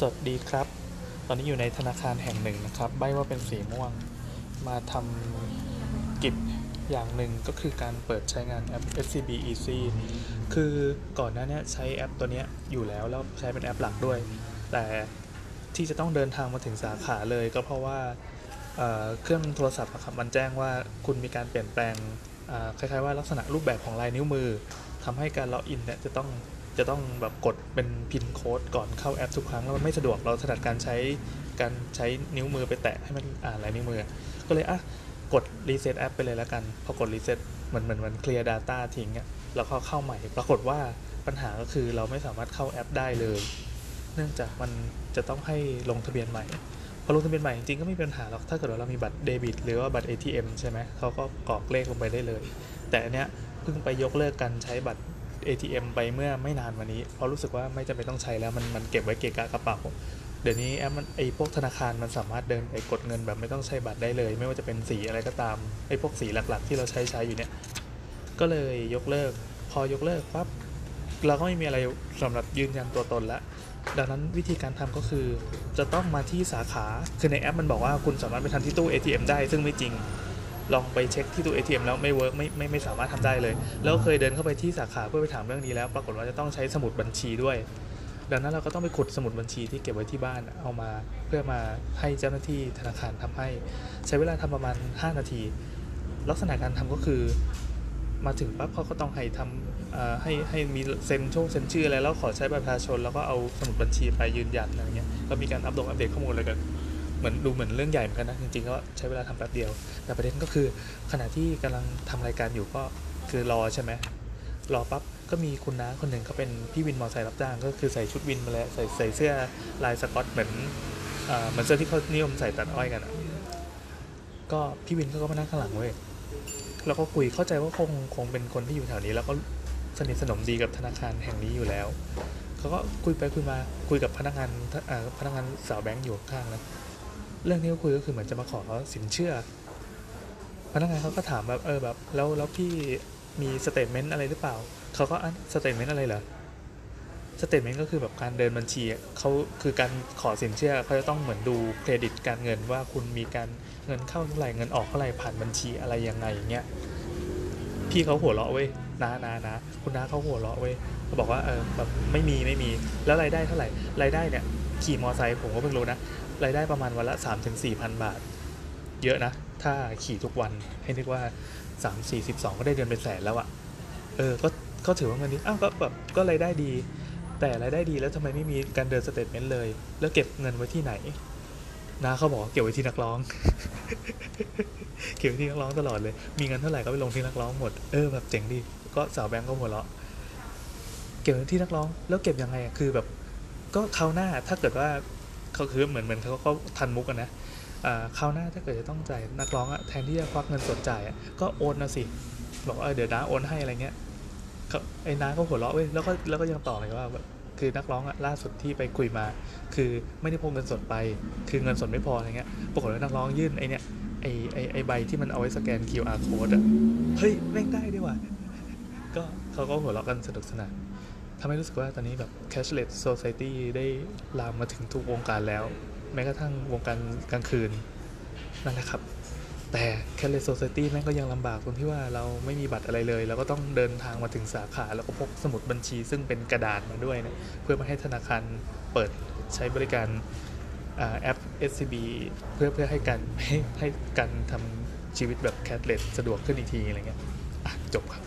สวัสดีครับ ตอนนี้อยู่ในธนาคารแห่งหนึ่งนะครับ ใบว่าเป็นสีม่วง มาทำกิจอย่างหนึ่งก็คือการเปิดใช้งานแอป SCB Easy คือก่อนหน้านี้ใช้แอปตัวนี้อยู่แล้ว แล้วใช้เป็นแอปหลักด้วย แต่ที่จะต้องเดินทางมาถึงสาขาเลยก็เพราะว่าเเครื่องโทรศัพท์ครับมันแจ้งว่าคุณมีการเปลี่ยนแปลงคล้ายๆว่าลักษณะรูปแบบของลายนิ้วมือทำให้การล็อกอินเนี่ยจะต้อง จะต้องแบบกดเป็น pin code ก่อนเข้าแอปทุกครั้งแล้วมันไม่สะดวกเราถนัดการใช้การใช้นิ้วมือไปแตะให้มันอ่านลายนิ้วมือ ก็เลยอะกดรีเซ็ตแอปไปเลยแล้วกัน พอกดรีเซ็ตเหมือนเหมือนมันเคลียร์ด Data ทิ้งอะแล้วก็เข้าใหม่ ปรากฏว่าปัญหาก็คือเราไม่สามารถเข้าแอปได้เลย เนื่องจากมันจะต้องให้ลงทะเบียนใหม่ พอลงทะเบียนใหม่จริงๆก็ไม่มีปัญหาหรอก ถ้าเกิดว่าเรามีบัตรเดบิต หรือว่าบัตร ATM ใช่ไหมเขาก็กรอกเลขลงไปได้เลย แต่อันเนี้ยเพิ่งไปยกเลิกการใช้บัตร ATM ไปเมื่อไม่นานมานี้ เพราะรู้สึกว่าไม่จำเป็นต้องใช้แล้วมันมันเก็บไว้เกะกะกระเป๋าเดี๋ยวนี้แอปมันไอพวกธนาคารมันสามารถเดินไปกดเงินแบบไม่ต้องใช้บัตรได้เลย ไม่ว่าจะเป็นสีอะไรก็ตามไอพวกสีหลักๆ ที่เราใช้ใช้อยู่เนี่ยก็เลยยกเลิก พอยกเลิกปั๊บเราก็ไม่มีอะไรสำหรับยืนยันตัวตนแล้วดังนั้นวิธีการทำก็คือจะต้องมาที่สาขา คือในแอปมันบอกว่าคุณสามารถไปทำที่ตู้ ATM ได้ซึ่งไม่จริง ลองไปเช็คที่ตู้ ATM แล้วไม่ work ไม่ไม่ไม่สามารถทำได้เลย แล้วเคยเดินเข้าไปที่สาขาเพื่อไปถามเรื่องนี้แล้ว ปรากฏว่าจะต้องใช้สมุดบัญชีด้วย ดังนั้นเราก็ต้องไปขุดสมุดบัญชีที่เก็บไว้ที่บ้านเอามาเพื่อมาให้เจ้าหน้าที่ธนาคารทำให้ ใช้เวลาทำประมาณ 5 นาที ลักษณะการทำก็คือมาถึงปั๊บเขาก็ต้องให้ทำให้ให้มีเซ็นช่งเซ็นชื่ออะไรแล้วขอใช้บัตรประชาชน แล้วก็เอาสมุดบัญชีไปยืนยันอะไรเงี้ยก็มีการอัปโหลดอัปเดตข้อมูลอะไรกัน เหมือนดูเหมือนเรื่องใหญ่เหมือนกันนะ จริงๆก็ใช้เวลาทำแป๊บเดียว แต่ประเด็นก็คือขณะที่กำลังทำรายการอยู่ก็คือรอใช่ไหมรอปั๊บก็มีคุณน้าคนหนึ่งเขาเป็นพี่วินมอเตอร์ไซค์รับจ้าง ก็คือใส่ชุดวินมาแล้วใส่ใส่เสื้อลายสกอตเหมือนเอ่อเหมือนเสื้อที่เขานิยมใส่ตัดอ้อยกันอะก็พี่วินเขาก็มานั่งข้างหลังเว้ยแล้วก็คุยเข้าใจว่าคงคงเป็นคนที่อยู่แถวนี้ แล้วก็สนิทสนมดีกับธนาคารแห่งนี้อยู่แล้วเขาก็คุยไปคุยมาคุยกับพนักงานพนักงานสาวแบงก์อยู่ข้างนะ เรื่องที่เขาคุยก็คือเหมือนจะมาขอสินเชื่อ พนักงานเขาก็ถามแบบเออแบบแล้วแล้วพี่มี statement อะไรหรือเปล่า เขาก็อะ statement อะไรเหรอ statement ก็คือแบบการเดินบัญชีเขาคือการขอสินเชื่อเขาจะต้องเหมือนดูเครดิตการเงินว่าคุณมีการเงินเข้าเท่าไหร่เงินออกเท่าไหร่ผ่านบัญชีอะไรยังไงอย่างเงี้ยพี่เขาหัวเราะเว้ยนานานะคุณน้าเขาหัวเราะเว้ยเขาบอกว่าเออแบบไม่มีไม่มีแล้วรายได้เท่าไหร่รายได้เนี่ยขี่มอไซค์ผมก็เพิ่งรู้นะ รายได้ประมาณวันละ3ามถึงสี่พันบาท เยอะนะ ถ้าขี่ทุกวันให้นึกว่า 3 4 12 ก็ได้เดือนเป็นแสนแล้วอะเออ ก็ก็ถือว่าเงินนี้อ้าวก็แบบก็รายได้ดี แต่รายได้ดีแล้วทำไมไม่มีการเดินสเตทเมนต์เลย แล้วเก็บเงินไว้ที่ไหนนาเขาบอกเก็บไว้ที่นักร้อง เก็บไว้ที่นักร้องตลอดเลย มีเงินเท่าไหร่ก็ไปลงที่นักร้องหมด เออแบบเจ๋งดี ก็สาวแบงก์ก็หัวเราะ เก็บไว้ที่นักร้อง แล้วเก็บยังไงอะคือแบบ ก็คราวหน้าถ้าเกิดว่า เขาคือเหมือนเหมือนเขาก็ทันมุกนะอ่าคราวหน้าถ้าเกิดจะต้องจ่ายนักร้องอะแทนที่จะควักเงินสดจ่ายอะก็โอนนะสิ บอกว่าเออเดี๋ยวน้าโอนให้อะไรเงี้ยเขาไอ้น้าก็หัวเราะเว้ยแล้วก็แล้วก็ยังต่อเลยว่าคือนักร้องอะล่าสุดที่ไปคุยมา คือไม่ได้พกเงินสดไป คือเงินสดไม่พออะไรเงี้ยปรากฏว่านักร้องยื่นไอเนี่ยไอไอไอใบที่มันเอาไว้สแกน QR code อะเฮ้ยแม่งได้ด้วยว่ะก็เขาก็หัวเราะกันสนุกสนาน ทำให้รู้สึกว่าตอนนี้แบบ cashless society ได้ลามมาถึงทุกวงการแล้ว แม้กระทั่งวงการกลางคืนนั่นแหละครับ แต่ cashless society แม่งก็ยังลำบากตรงที่ว่าเราไม่มีบัตรอะไรเลย แล้วก็ต้องเดินทางมาถึงสาขา แล้วก็พกสมุดบัญชี ซึ่งเป็นกระดาษมาด้วยเนี่ยเพื่อมาให้ธนาคารเปิดใช้บริการแอป SCB เพื่อเพื่อให้การให้ให้การทำชีวิตแบบ cashless สะดวกขึ้นอีกทีอะไรเงี้ยจบครับ